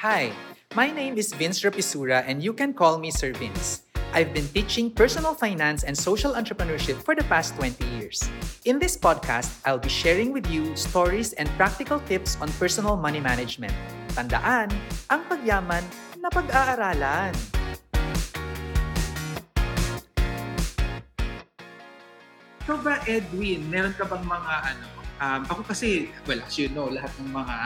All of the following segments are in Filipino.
Hi, my name is Vince Rapisura and you can call me Sir Vince. I've been teaching personal finance and social entrepreneurship for the past 20 years. In this podcast, I'll be sharing with you stories and practical tips on personal money management. Tandaan, ang pagyaman na pag-aaralan. Ikaw ba, Edwin, meron ka bang mga ano, um, ako kasi, well, as you know, lahat ng mga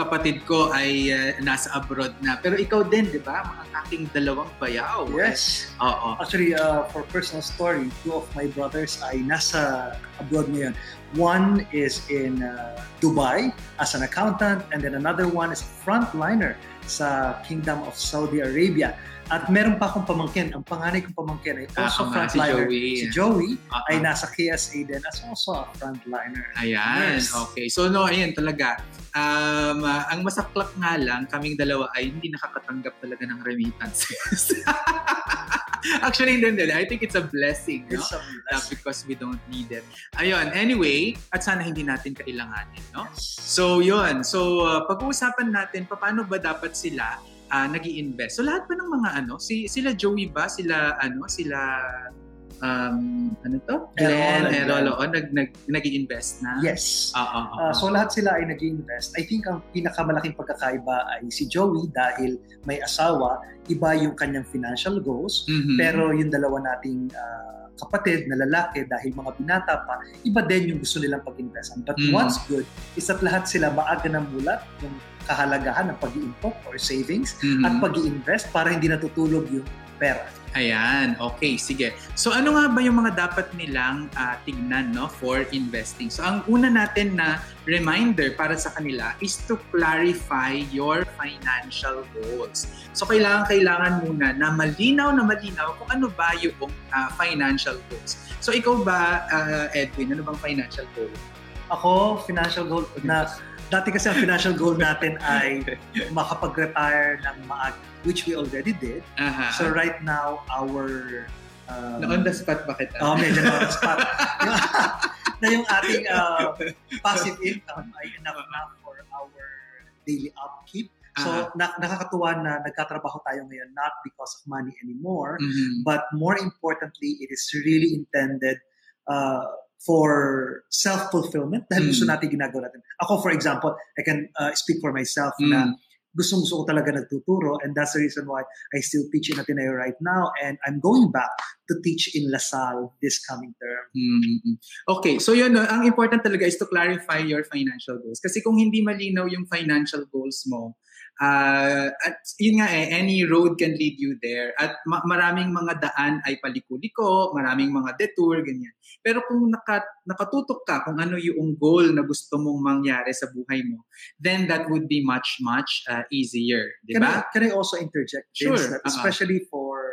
kapatid ko ay uh, nasa abroad na. Pero ikaw din, di ba? Mga aking dalawang bayaw. Yes. Oo. Actually, uh, for personal story, two of my brothers ay nasa abroad ngayon. One is in uh, Dubai as an accountant and then another one is a frontliner sa Kingdom of Saudi Arabia. At meron pa akong pamangkin. Ang panganay kong pamangkin ay also Ako nga, si frontliner. Joey. Si Joey Oo. ay nasa KSA din as also a frontliner. Ayan, Yes. okay. So no, ayan talaga. Um, ah, ang masaklap nga lang, kaming dalawa ay hindi nakakatanggap talaga ng remittances. Actually, hindi, hindi. I think it's a blessing. No? It's a blessing. because we don't need it. Ayun, anyway, at sana hindi natin kailanganin, no? So, yun. So, uh, pag-uusapan natin, paano ba dapat sila uh, nag invest So, lahat ba ng mga ano, si, sila Joey ba? Sila, ano, sila, um, ano to? Glenn, Glenn. oo, nag, nag, nag-invest na? Yes. Oo, oo, oo. Uh, so lahat sila ay nag invest I think ang pinakamalaking pagkakaiba ay si Joey dahil may asawa, iba yung kanyang financial goals, Mhm. pero yung dalawa nating ah, kapatid na lalaki dahil mga binata pa, iba din yung gusto nilang pag-investan. But Mm. what's good is that lahat sila maaga ng mulat yung kahalagahan ng pag-iimpok or savings Mhm. at pag invest para hindi natutulog yung pera. Ayan, okay, sige. So ano nga ba yung mga dapat nilang ah, tignan no, for investing? So ang una natin na reminder para sa kanila is to clarify your financial goals. So kailangan kailangan muna na malinaw na malinaw kung ano ba yung ah, financial goals. So ikaw ba, ah, Edwin, ano bang financial goal? Ako, financial goal na dati kasi ang financial goal natin ay makapag-retire ng maaga, which we already did. Aha. So right now, our... Um, na on the spot ba kita? Oh, medyo na on the spot. na yung ating uh, passive income ay enough na for our daily upkeep. So, Aha. na- nakakatuwa na nagkatrabaho tayo ngayon not because of money anymore, Mhm. but more importantly, it is really intended uh, for self-fulfillment dahil Mm. gusto natin ginagawa natin. Ako, for example, I can uh, speak for myself na Mm. Gustong gusto ko talaga nagtuturo and that's the reason why I still teach in Ateneo right now and I'm going back to teach in LaSalle this coming term. Mm-mm. Okay, so yun, no, ang important talaga is to clarify your financial goals. Kasi kung hindi malinaw yung financial goals mo, ah, at yun nga eh, any road can lead you there. At ma- maraming mga daan ay paliko-liko, maraming mga detour, ganyan. Pero kung naka, nakatutok ka kung ano yung goal na gusto mong mangyari sa buhay mo, then that would be much, much ah, easier. Di Can? I, can I also interject, Sure, Vince, that uh-uh. especially for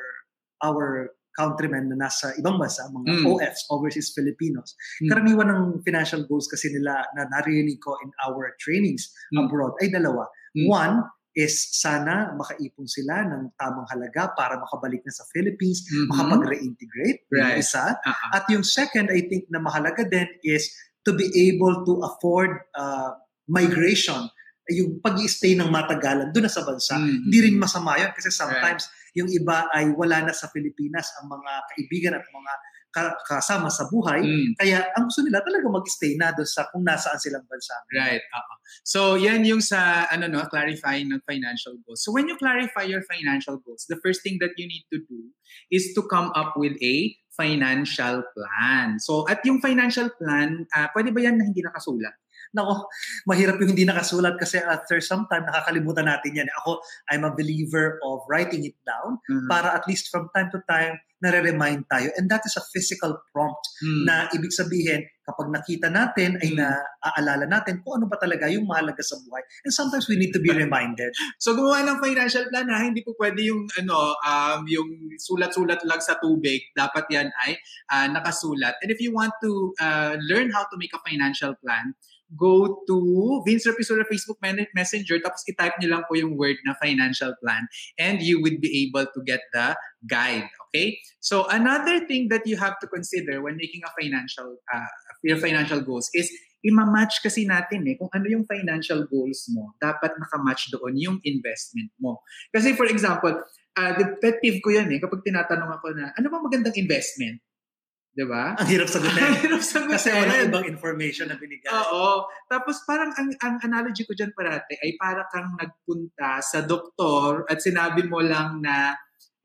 our countrymen na nasa ibang bansa, mga Mm. OFs, overseas Filipinos. Mm. Karaniwan ng financial goals kasi nila na narinig ko in our trainings Mm. abroad ay dalawa. Mm. One is sana makaipon sila ng tamang halaga para makabalik na sa Philippines, Mhm. makapag-reintegrate, yung Right. isa. Ah, ah. At yung second, I think na mahalaga din is to be able to afford uh, migration, yung pag stay ng matagalan doon na sa bansa. Mm. Hindi rin masama yun kasi sometimes yung iba ay wala na sa Pilipinas ang mga kaibigan at mga ka- kasama sa buhay. Mm. Kaya ang gusto nila talaga mag-stay na doon sa kung nasaan silang bansa. Right. oo. So, yan yung sa, ano no, clarifying ng financial goals. So, when you clarify your financial goals, the first thing that you need to do is to come up with a financial plan. So, at yung financial plan, ah, pwede ba yan na hindi nakasulat? Nako, mahirap yung hindi nakasulat kasi after some time nakakalimutan natin yan. Ako, I'm a believer of writing it down Mhm. para at least from time to time nare-remind tayo. And that is a physical prompt Mm. na ibig sabihin kapag nakita natin ay Mm. naaalala natin kung ano ba talaga yung mahalaga sa buhay. And sometimes we need to be reminded. So gumawa ng financial plan ha, hindi po pwede yung ano um yung sulat-sulat lang sa tubig. Dapat yan ay ah, nakasulat. And if you want to uh, learn how to make a financial plan, go to Vince Rapisura Facebook Messenger tapos i-type niyo lang po yung word na financial plan and you would be able to get the guide, okay? So another thing that you have to consider when making a financial uh, your financial goals is Imamatch kasi natin eh, kung ano yung financial goals mo, dapat nakamatch doon yung investment mo. Kasi for example, uh, the pet peeve ko yan eh, kapag tinatanong ako na, ano ba magandang investment? Di ba? Ang hirap sagutin. Ang hirap sagutin. Kasi wala ibang information na binigay. Oo. Tapos parang ang, ang analogy ko dyan parate ay para kang nagpunta sa doktor at sinabi mo lang na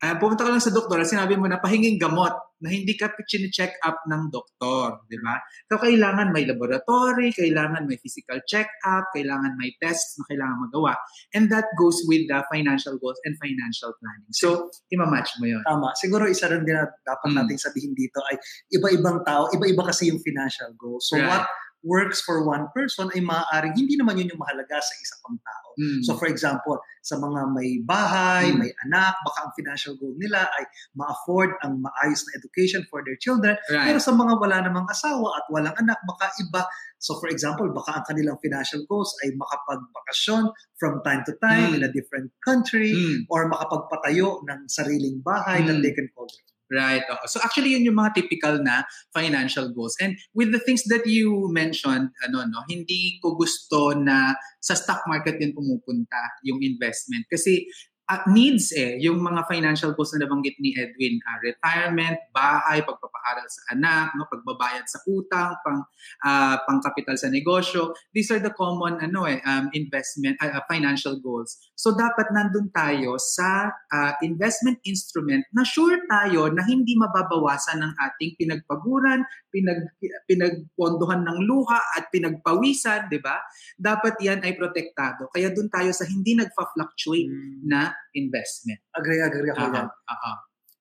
uh, pumunta ka lang sa doktor at sinabi mo na pahinging gamot na hindi ka check up ng doktor, di ba? So, kailangan may laboratory, kailangan may physical check-up, kailangan may tests na kailangan magawa. And that goes with the financial goals and financial planning. So, imamatch mo yun. Tama. Siguro isa rin din na dapat Mm. nating sabihin dito ay iba-ibang tao, iba-iba kasi yung financial goals. So Right. what works for one person ay maaaring hindi naman yun yung mahalaga sa isa pang tao. Mm. So for example, sa mga may bahay, Mm. may anak, baka ang financial goal nila ay ma-afford ang maayos na education for their children. right. Pero sa mga wala namang asawa at walang anak, baka iba. So for example, baka ang kanilang financial goals ay makapagbakasyon from time to time Mm. in a different country Mm. or makapagpatayo ng sariling bahay that Mm. they can call their. Right. So actually yun yung mga typical na financial goals. And with the things that you mentioned, ano no, hindi ko gusto na sa stock market din pumupunta yung investment kasi ah, needs eh yung mga financial goals na nabanggit ni Edwin, ah, retirement, bahay, pagpapaaral sa anak, no, pagbabayad sa utang, pang ah, pangkapital sa negosyo. These are the common ano eh um, investment ah, financial goals. So dapat nandun tayo sa ah, investment instrument na sure tayo na hindi mababawasan ng ating pinagpaguran, pinag pinagpondohan ng luha at pinagpawisan, 'di ba? Dapat 'yan ay protektado. Kaya doon tayo sa hindi nagfa-fluctuate na investment. Agree, agree ako yan. aha.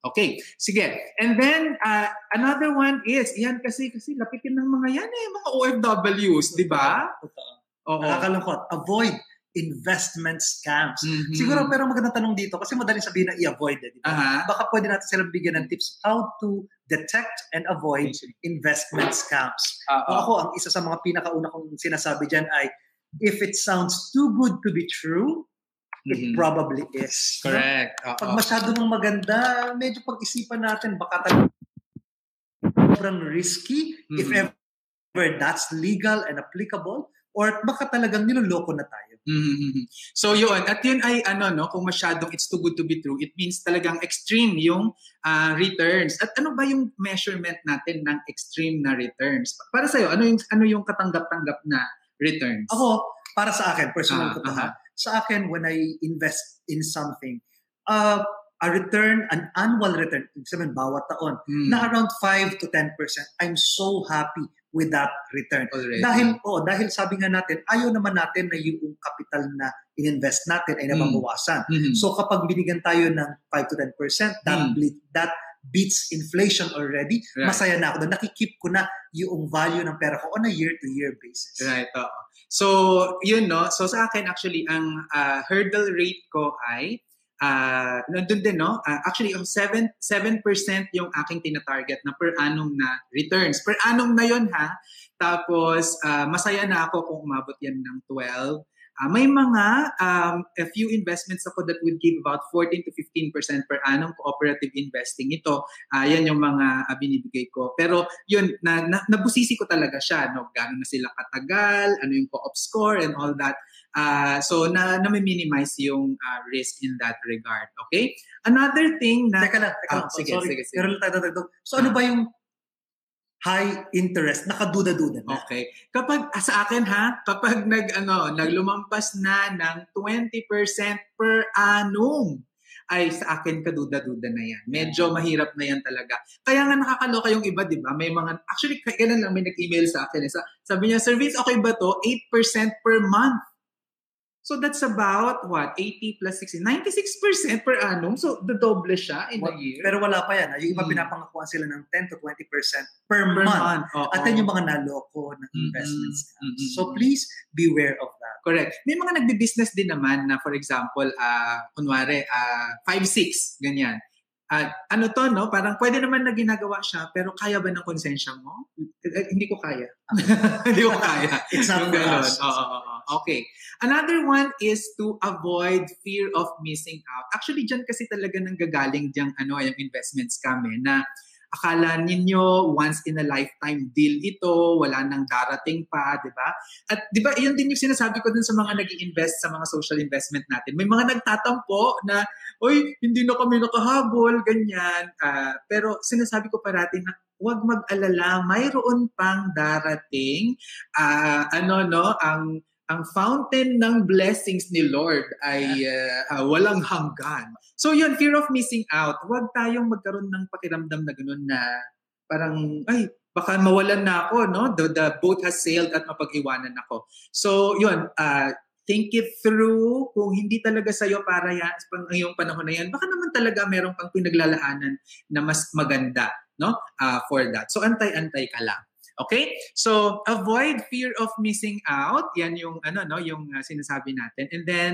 Okay, sige. And then uh, another one is, yan kasi kasi lapitin ng mga yan eh, mga OFWs, 'di ba? Totoo. Oo. Nakakalungkot. Avoid investment scams. Mhm. Siguro pero magandang tanong dito kasi madaling sabihin na i-avoid eh, di ba? Aha. Baka pwede natin silang bigyan ng tips how to detect and avoid investment scams. Kung ako, ang isa sa mga pinakauna kong sinasabi dyan ay if it sounds too good to be true, it Mhm. probably is. Correct. Oo. Pag masyado ng maganda, medyo pag-isipan natin, baka talaga sobrang risky if Mhm. ever that's legal and applicable or baka talagang niloloko na tayo. Mhm. So yun, at yun ay ano no, kung masyadong it's too good to be true, it means talagang extreme yung ah, returns. At ano ba yung measurement natin ng extreme na returns? Para sa'yo, ano yung ano yung katanggap-tanggap na returns? Ako, para sa akin, personal Ah, ko to aha. Sa akin, when I invest in something, uh, a return, an annual return, sabihin, bawat taon, Hmm, na around 5 to 10%, I'm so happy with that return. already. Dahil, oh, dahil sabi nga natin, ayaw naman natin na yung capital na in-invest natin ay nababawasan. Mhm. So kapag binigyan tayo ng 5 to 10%, that, Mm. that beats inflation already. Right. Masaya na ako doon. Nakikip ko na yung value ng pera ko on a year-to-year basis. Right, oo. So, yun no. So sa akin actually ang ah, hurdle rate ko ay ah nandun din no. Ah, actually yung 7 7% yung aking tina-target na per annum na returns. Per annum na yun ha. Tapos ah, masaya na ako kung umabot yan ng 12. Ah, may mga um, a few investments ako that would give about 14 to 15% per annum cooperative investing. Ito, ah, yan yung mga ah, binibigay ko. Pero yun, na, na, nabusisi ko talaga siya. No? Gano'n na sila katagal, ano yung co-op score and all that. Ah, so, na, na-minimize yung ah, risk in that regard. Okay? Another thing na... Teka lang, teka lang. sige, Sorry, sige, sige. meron lang tayo dadagdag. So ano ba yung high interest, nakaduda-duda na? Okay. Kapag ah, sa akin ha, kapag nag ano, naglumampas na ng 20% per annum, ay sa akin kaduda-duda na yan. Medyo mahirap na yan talaga. Kaya nga nakakaloka yung iba, di ba? May mga, actually, kailan lang may nag-email sa akin. eh. Sa, sabi niya, Sir Vince, okay ba to? 8% per month. So that's about, what, 80 plus 60, 96% per annum. So the double siya in a Wa- year. Pero wala pa yan. Yung iba Hmm. pinapangakuan sila ng 10 to 20% per, per month. month. Oo. At yan yung mga naloko ng Mm-mm. investments. Mm-mm. So please beware of that. Correct. May mga nagbi-business din naman na for example, ah kunwari, ah 5-6, ganyan. At ano to, no? Parang pwede naman na ginagawa siya, pero kaya ba ng konsensya mo? Eh, hindi ko kaya. hindi ko kaya. It's not for us. Oo, oo, oo. Okay. Another one is to avoid fear of missing out. Actually, dyan kasi talaga nang gagaling diyang ano, yung investment scam eh, na akala ninyo once in a lifetime deal ito, wala nang darating pa, di ba? At di ba, yun din yung sinasabi ko dun sa mga nag invest sa mga social investment natin. May mga nagtatampo na, oy, hindi na kami nakahabol, ganyan. Uh, pero sinasabi ko parati na huwag mag-alala, mayroon pang darating. Uh, ano, no, ang ang fountain ng blessings ni Lord ay uh, uh, walang hanggan. So yun, fear of missing out. Huwag tayong magkaroon ng pakiramdam na gano'n na parang, ay, baka mawalan na ako, no? The, the boat has sailed at mapag-iwanan ako. So yun, uh, think it through. Kung hindi talaga sa'yo para yan, pang iyong panahon na yan, baka naman talaga meron pang pinaglalaanan na mas maganda no? Uh, for that. So antay-antay ka lang. Okay? So, avoid fear of missing out. Yan yung, ano, no, yung uh, sinasabi natin. And then,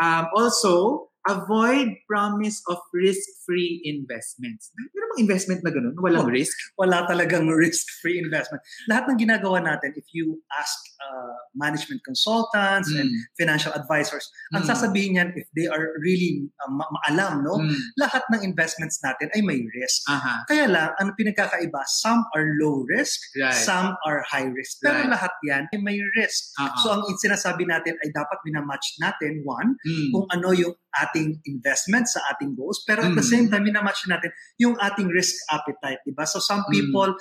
um, also, avoid promise of risk-free investments. Meron bang investment na ganun? Walang oh, risk? Wala talagang risk-free investment. Lahat ng ginagawa natin, if you ask uh, management consultants mm. and financial advisors, mm. ang sasabihin niyan, if they are really uh, ma- maalam, no? Mm. lahat ng investments natin ay may risk. Uh-huh. Kaya lang, ano pinagkakaiba, some are low risk, right. some are high risk. Pero right. lahat yan ay may risk. Uh-huh. So ang sinasabi natin ay dapat minamatch natin, one, mm. kung ano yung ating investment sa ating goals. Pero at the mm. same time, minamatch natin yung ating risk appetite. Diba? So some mm. people, mm.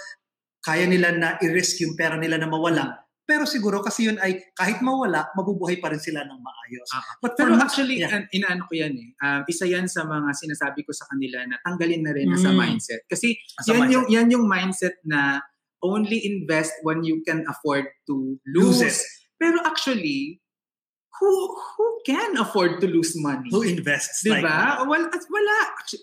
kaya nila na i-risk yung pera nila na mawala. Pero siguro kasi yun ay kahit mawala, mabubuhay pa rin sila ng maayos. Uh-huh. But Pero actually, yeah. inaano ko yan eh. Um, isa yan sa mga sinasabi ko sa kanila na tanggalin na rin mm. sa mindset. Kasi as yan, mindset. Yung, yan yung mindset na only invest when you can afford to lose. lose it. Pero actually, who who can afford to lose money? Who invests? Di ba? Like well, at wala.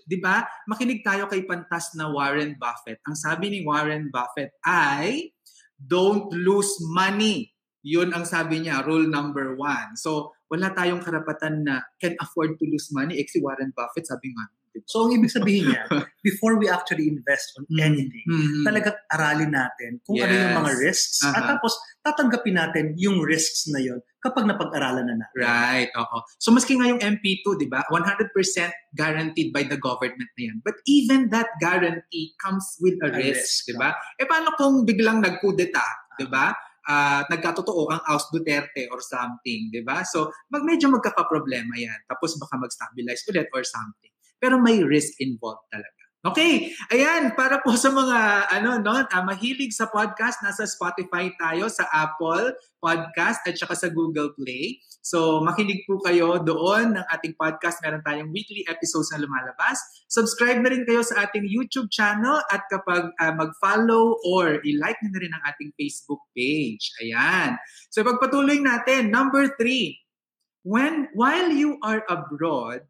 Di ba? Makinig tayo kay pantas na Warren Buffett. Ang sabi ni Warren Buffett ay, don't lose money. Yun ang sabi niya, rule number one. So, wala tayong karapatan na can afford to lose money. Eh, si Warren Buffett, sabi nga, So, ang ibig sabihin niya, before we actually invest on mm. anything, mm-hmm. talagang aralin natin kung yes. ano yung mga risks uh-huh. at tapos tatanggapin natin yung risks na yon kapag napag-aralan na natin. Right, oo. So, maski nga yung MP2, di ba, 100% guaranteed by the government na yan. But even that guarantee comes with a, a risk, risk, di ba? E paano kung biglang nagkudeta, di ba? uh, nagkatotoo ang House Duterte or something, di ba? So, mag medyo magkakaproblema yan. Tapos baka mag-stabilize ulit or something. Pero may risk involved talaga. Okay, ayan, para po sa mga ano no, uh, mahilig sa podcast, nasa Spotify tayo, sa Apple Podcast at saka sa Google Play. So, makinig po kayo doon ng ating podcast. Meron tayong weekly episodes na lumalabas. Subscribe na rin kayo sa ating YouTube channel at kapag uh, mag-follow or i-like na rin ang ating Facebook page. Ayan. So, pagpatuloy natin, number three, when while you are abroad,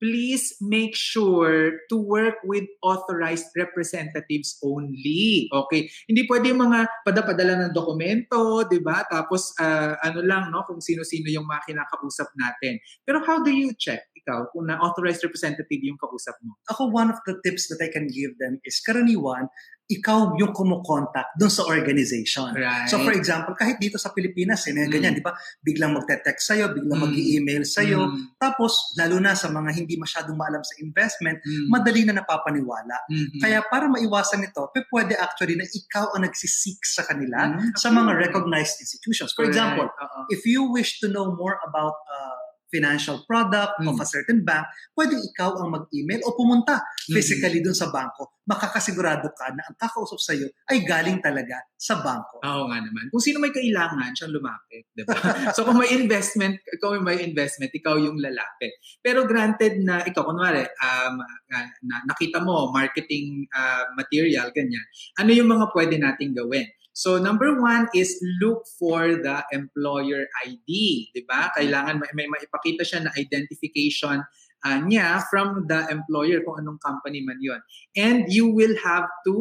please make sure to work with authorized representatives only. Okay? Hindi pwede mga padapadala ng dokumento, 'di ba? Tapos uh, ano lang no kung sino-sino yung mga kinakausap natin. Pero how do you check ikaw kung na authorized representative yung kausap mo? Ako one of the tips that I can give them is karaniwan ikaw yung kumukontak doon sa organization. Right. So for example, kahit dito sa Pilipinas, eh, ganyan, mm. di ba? Biglang magte-text sa'yo, biglang mm. mag-email sa'yo. Mm. Tapos, lalo na sa mga hindi masyadong maalam sa investment, mm. madali na napapaniwala. Mm-hmm. Kaya para maiwasan ito, pwede actually na ikaw ang nagsisik sa kanila mm. sa mga recognized institutions. For example, uh-huh. if you wish to know more about uh, financial product mm. of a certain bank, pwede ikaw ang mag-email o pumunta mm. physically mm. dun sa banko. Makakasigurado ka na ang kakausap sa iyo ay galing talaga sa banko. Oo nga naman. Kung sino may kailangan, siyang lumapit. Diba? so kung may investment, ikaw may investment, ikaw yung lalapit. Pero granted na ikaw, kunwari, um, na, nakita mo, marketing uh, material, ganyan, ano yung mga pwede nating gawin? So number one is look for the employer ID, 'di ba? Kailangan may, may maipakita siya na identification uh, niya from the employer kung anong company man 'yon. And you will have to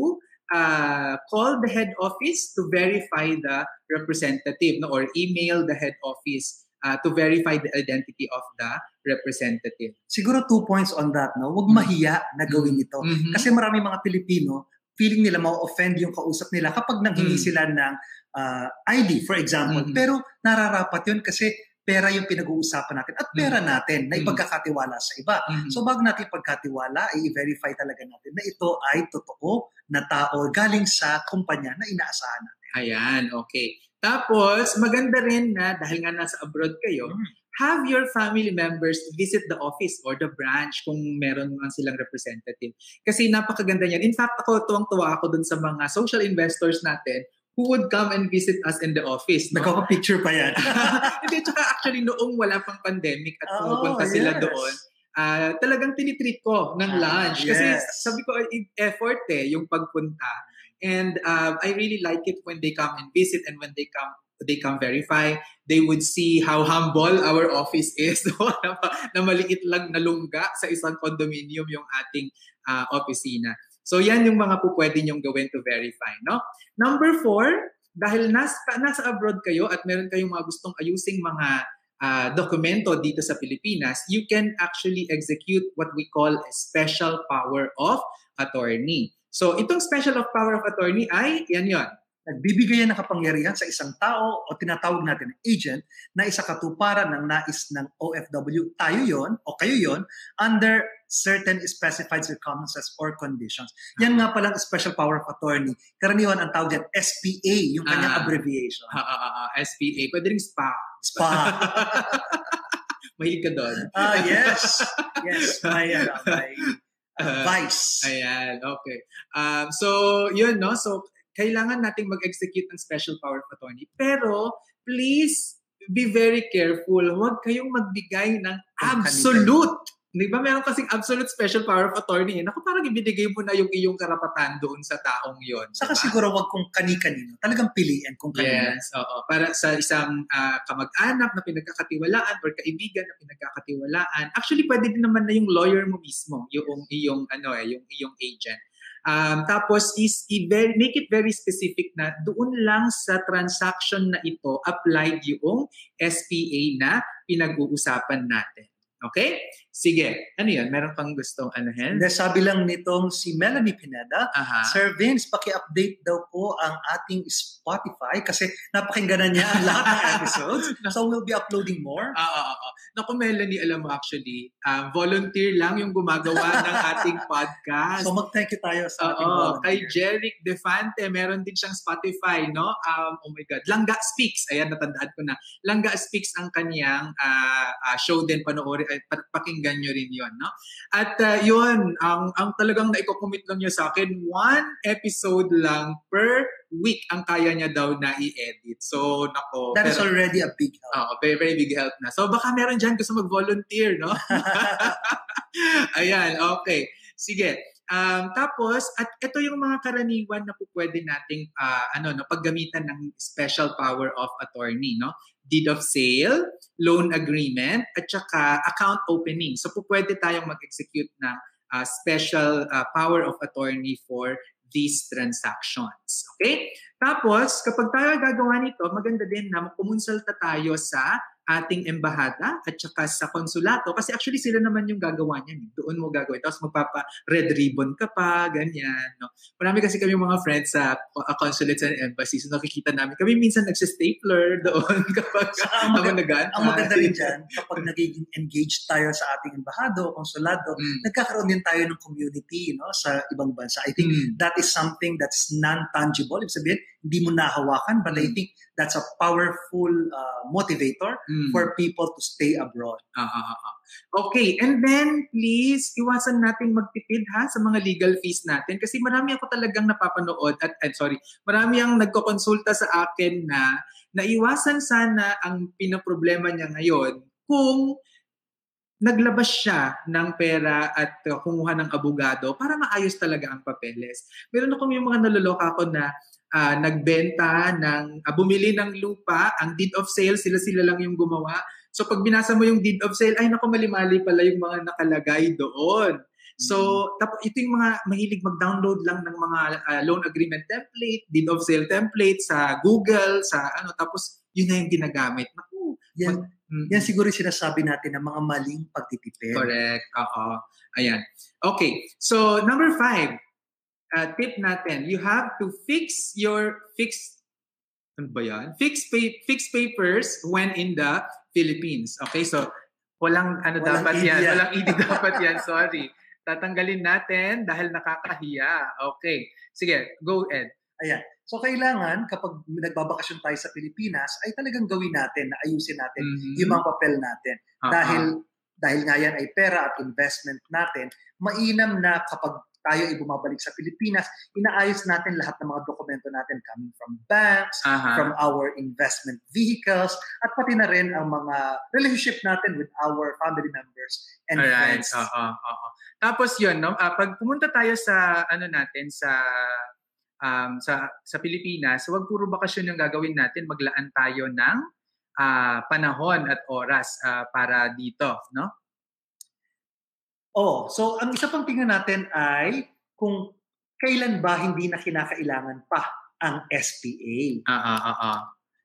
uh, call the head office to verify the representative no or email the head office uh, to verify the identity of the representative. Siguro two points on that, no? Huwag mahiya na gawin ito. Mm-hmm. Kasi marami mga Pilipino feeling nila ma-offend yung kausap nila kapag nanghingi mm. sila ng uh, ID, for example. Mm-hmm. Pero nararapat yun kasi pera yung pinag-uusapan natin at pera natin na Mm. ipagkakatiwala sa iba. Mhm. So bago natin pagkatiwala, i-verify talaga natin na ito ay totoo na tao galing sa kumpanya na inaasahan natin. Ayan, okay. Tapos, maganda rin na dahil nga nasa abroad kayo, Mm. Have your family members visit the office or the branch kung meron man silang representative. Kasi napakaganda niyan. In fact, ako tuwang-tuwa ako dun sa mga social investors natin who would come and visit us in the office. No? Nagkaka-picture pa yan. Hindi, tsaka actually noong wala pang pandemic at Oo, pumupunta sila yes. doon, ah, talagang tinitreat ko ng Ah, lunch. Kasi yes. sabi ko, i- effort eh, yung pagpunta. And uh, I really like it when they come and visit and when they come they come verify, they would see how humble our office is. no? na, maliit lang na lungga sa isang condominium yung ating ah, opisina. So yan yung mga po pwede nyong gawin to verify. No? Number four, dahil nasa, nasa abroad kayo at meron kayong mga gustong ayusing mga ah, dokumento dito sa Pilipinas, you can actually execute what we call a special power of attorney. So itong special of power of attorney ay, yan yon. Nagbibigay ng kapangyarihan sa isang tao o tinatawag natin na agent na isa katuparan ng nais ng OFW. Tayo yon o kayo yon under certain specified circumstances or conditions. Yan nga palang special power of attorney. Karaniwan ang tawag yan SPA, yung kanyang Ah. abbreviation. Ah, ah, ah, ah, SPA. Pwede rin spa. SPA. Mahilig ka doon. Ah, yes. Yes, may, ano, may Ah, vice. Ayan, okay. Um, so, yun, no? So, kailangan nating mag-execute ng special power of attorney. Pero, please be very careful. Huwag kayong magbigay ng absolute. Di ba? Meron kasing absolute special power of attorney. Eh. Naku, parang ibinigay mo na yung iyong karapatan doon sa taong yon. Saka siguro wag kung kani-kanino. Talagang piliin kung kanino. Yes, oo. Para sa isang ah, kamag-anak na pinagkakatiwalaan or kaibigan na pinagkakatiwalaan. Actually, pwede din naman na yung lawyer mo mismo, yung iyong ano eh, yung iyong agent. Um, tapos is very, make it very specific na doon lang sa transaction na ito applied yung SPA na pinag-uusapan natin. Okay? Sige. Ano yun? Meron pang gustong anuhin? Hindi, sabi lang nitong si Melanie Pineda, Aha. Sir Vince, paki-update daw po ang ating Spotify kasi napakinggan na niya ang lahat ng episodes. So we'll be uploading more. Ah, ah, ah. Naku, Melanie, alam mo actually, um, volunteer lang yung gumagawa ng ating podcast. So mag-thank you tayo sa ating Oo, kay volunteer. Jeric Defante, meron din siyang Spotify, no? Um, oh my God. Langga Speaks. Ayan, natandaan ko na. Langga Speaks ang kaniyang ah, ah, show din, panoorin, ay, pa- pakinggan nyo rin yon no? At ah, yun, ang, ang talagang naikocommit lang niya sa akin, one episode lang per week ang kaya niya daw na i-edit. So, nako. That is pero- already a big help. Oo, very, very big help na. So baka meron dyan gusto mag-volunteer, no? Ayan, okay. Sige. Um, tapos, at ito yung mga karaniwan na po pwede nating ah, ano, no, paggamitan ng special power of attorney, no? Deed of sale, loan agreement, at saka account opening. So po pwede tayong mag-execute ng ah, special ah, power of attorney for these transactions. Okay? Tapos, kapag tayo gagawa nito, maganda din na kumonsulta tayo sa ating embahada at saka sa konsulato kasi actually sila naman yung gagawa niyan. Doon mo gagawin. Tapos magpapa red ribbon ka pa, ganyan. No? Marami kasi kami mga friends sa uh, consulates and embassies. So nakikita namin. Kami minsan nagsistapler doon kapag ang, maganda, nag ang maganda rin dyan, kapag nagiging engaged tayo sa ating embahado o konsulado, Mm. nagkakaroon din tayo ng community no, sa ibang bansa. I think Mm. that is something that's non-tangible. Ibig sabihin, hindi mo nahawakan, but I Mm. think that's a powerful uh, motivator Mm. For people to stay abroad. Ah, ah, ah. Okay, and then please, iwasan nating magtipid ha sa mga legal fees natin kasi marami ako talagang napapanood at, at sorry, marami ang nagkokonsulta sa akin na naiwasan sana ang pinaproblema niya ngayon kung naglabas siya ng pera at uh, kumuha ng abogado para maayos talaga ang papeles. Meron ako yung mga naloloka ko na ah, nagbenta ng, ah, bumili ng lupa, ang deed of sale, sila-sila lang yung gumawa. So pag binasa mo yung deed of sale, ay naku, mali-mali pala yung mga nakalagay doon. So, tap, ito yung mga mahilig mag-download lang ng mga ah, loan agreement template, deed of sale template sa Google, sa ano, tapos yun na yung ginagamit. Naku, Yan, mm, yan siguro yung sinasabi natin ng mga maling pagtitipid. Correct. Oo. Ayan. Okay. So, number five, uh, tip natin, you have to fix your, fix, ano ba yan? Fixed, pay, fixed papers when in the Philippines. Okay, so walang ano Walang dapat ED yan. Walang ED dapat yan. Sorry. Tatanggalin natin dahil nakakahiya. Okay. Sige, go Ed. So kailangan kapag nagbabakasyon tayo sa Pilipinas ay talagang gawin natin na ayusin natin Mhm. yung mga papel natin. Ah, Dahil dahil nga yan ay pera at investment natin, mainam na kapag tayo ay bumabalik sa Pilipinas, inaayos natin lahat ng mga dokumento natin coming from banks, aha. from our investment vehicles, at pati na rin ang mga relationship natin with our family members and Alright. friends. Oo, oo. Tapos yun, no? ah, pag pumunta tayo sa ano natin sa um, sa sa Pilipinas, huwag puro bakasyon yung gagawin natin, maglaan tayo ng ah, panahon at oras ah, para dito, no? Oh, so ang isa pang tingnan natin ay kung kailan ba hindi na kinakailangan pa ang SPA. Ah, ah, ah, ah.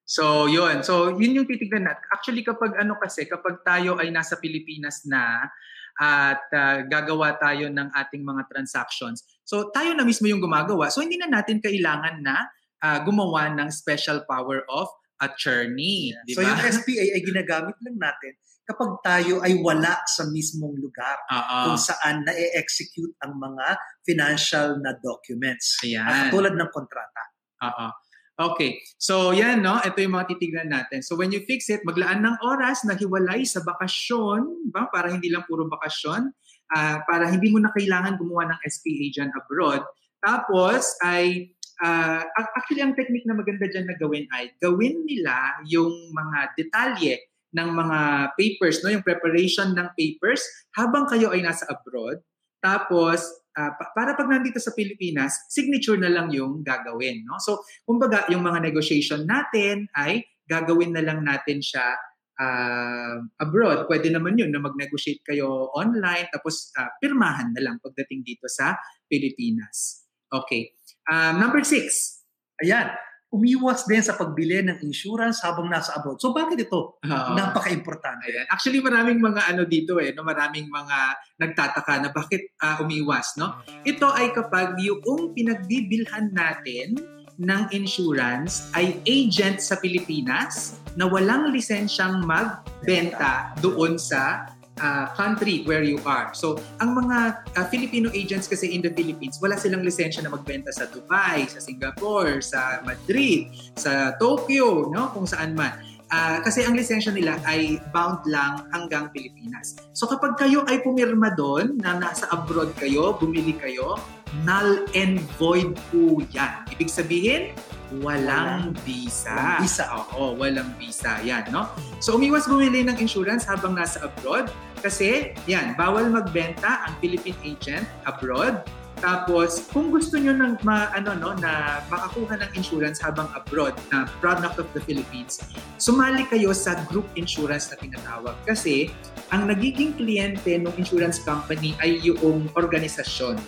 So, yun. So, yun yung titignan natin. Actually, kapag ano kasi, kapag tayo ay nasa Pilipinas na at ah, gagawa tayo ng ating mga transactions, so tayo na mismo yung gumagawa. So, hindi na natin kailangan na ah, gumawa ng special power of attorney. Di So ba? yung SPA ay ginagamit lang natin kapag tayo ay wala sa mismong lugar Oo. kung saan na-execute ang mga financial na documents. Ayan. At katulad ng kontrata. Oo. Okay. So, yan, no? Ito yung mga titignan natin. So, when you fix it, maglaan ng oras na hiwalay sa bakasyon, ba? para hindi lang puro bakasyon, ah, para hindi mo na kailangan gumawa ng SPA dyan abroad. Tapos, ay, ac- actually, ang technique na maganda dyan na gawin ay, gawin nila yung mga detalye ng mga papers, no? yung preparation ng papers habang kayo ay nasa abroad. Tapos, pa- para pag nandito sa Pilipinas, signature na lang yung gagawin. No? So, kumbaga, yung mga negotiation natin ay gagawin na lang natin siya ah, abroad. Pwede naman yun na mag-negotiate kayo online tapos ah, pirmahan na lang pagdating dito sa Pilipinas. Okay. Um, number six. Ayan. Umiwas din sa pagbili ng insurance habang nasa abroad. So bakit ito? Oo. Napaka-importante. Ayan. Actually, maraming mga ano dito eh, no? maraming mga nagtataka na bakit ah, umiwas, no? Ito ay kapag yung pinagbibilhan natin ng insurance ay agent sa Pilipinas na walang lisensyang magbenta doon sa ah, country where you are. So, ang mga ah, Filipino agents kasi in the Philippines, wala silang lisensya na magbenta sa Dubai, sa Singapore, sa Madrid, sa Tokyo, no? kung saan man. Ah, kasi ang lisensya nila ay bound lang hanggang Pilipinas. So kapag kayo ay pumirma doon, na nasa abroad kayo, bumili kayo, null and void po yan. Ibig sabihin, walang visa. Walang visa. Oo, walang visa. Yan, no? So umiwas bumili ng insurance habang nasa abroad kasi, yan, bawal magbenta ang Philippine agent abroad. Tapos, kung gusto nyo ng ma, ano, no, na makakuha ng insurance habang abroad, na product of the Philippines, sumali kayo sa group insurance na tinatawag. Kasi, ang nagiging kliyente ng insurance company ay yung organisasyon.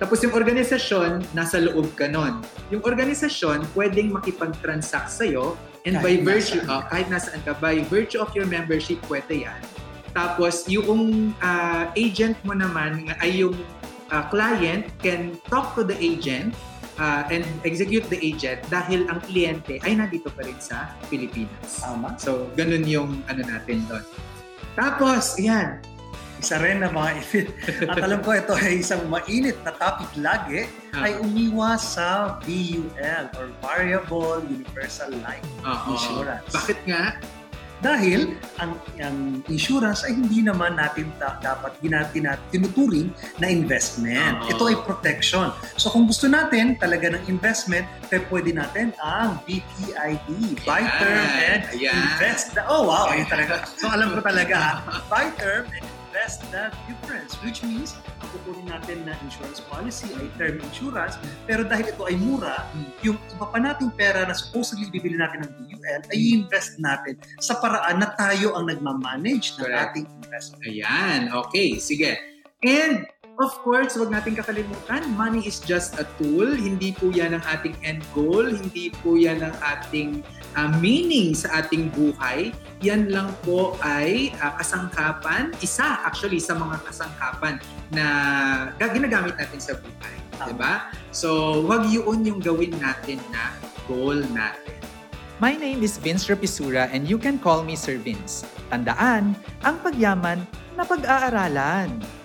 Tapos yung organisasyon, nasa loob ka nun. Yung organisasyon, pwedeng makipag-transact sa'yo and by Kahit virtue, nasaan ah, kahit nasaan ka, by virtue of your membership, pwede yan. Tapos yung ah, agent mo naman ay yung ah, client can talk to the agent ah, and execute the agent dahil ang kliyente ay nandito pa rin sa Pilipinas. Tama. So, ganun yung ano natin doon. Tapos, yan. Isa rin na mga At alam ko ito ay isang mainit na topic lagi Ah, ay umiwas sa VUL or Variable Universal Life oo. Insurance. Bakit nga? Dahil ang, ang insurance ay hindi naman natin ta- dapat ginati na tinuturing na investment. Oo. Ito ay protection. So kung gusto natin talaga ng investment, kaya pwede natin ang BPID, Buy. Term and Ayan. Invest. Oh wow, ayun talaga. So alam ko talaga, Buy Term and Invest the difference. Which means, ang kukunin natin na insurance policy ay term insurance, pero dahil ito ay mura, yung iba pa nating pera na supposedly bibili natin ng BUL ay i-invest natin sa paraan na tayo ang nagmamanage ng Correct. ating investment. Ayan, okay, sige. And of course, wag natin kakalimutan, money is just a tool. Hindi po yan ang ating end goal. Hindi po yan ang ating ah, meaning sa ating buhay. Yan lang po ay ah, kasangkapan, isa actually sa mga kasangkapan na ga- ginagamit natin sa buhay. Tama. Diba? So, wag yun yung gawin natin na goal natin. My name is Vince Rapisura and you can call me Sir Vince. Tandaan, ang pagyaman na pag-aaralan.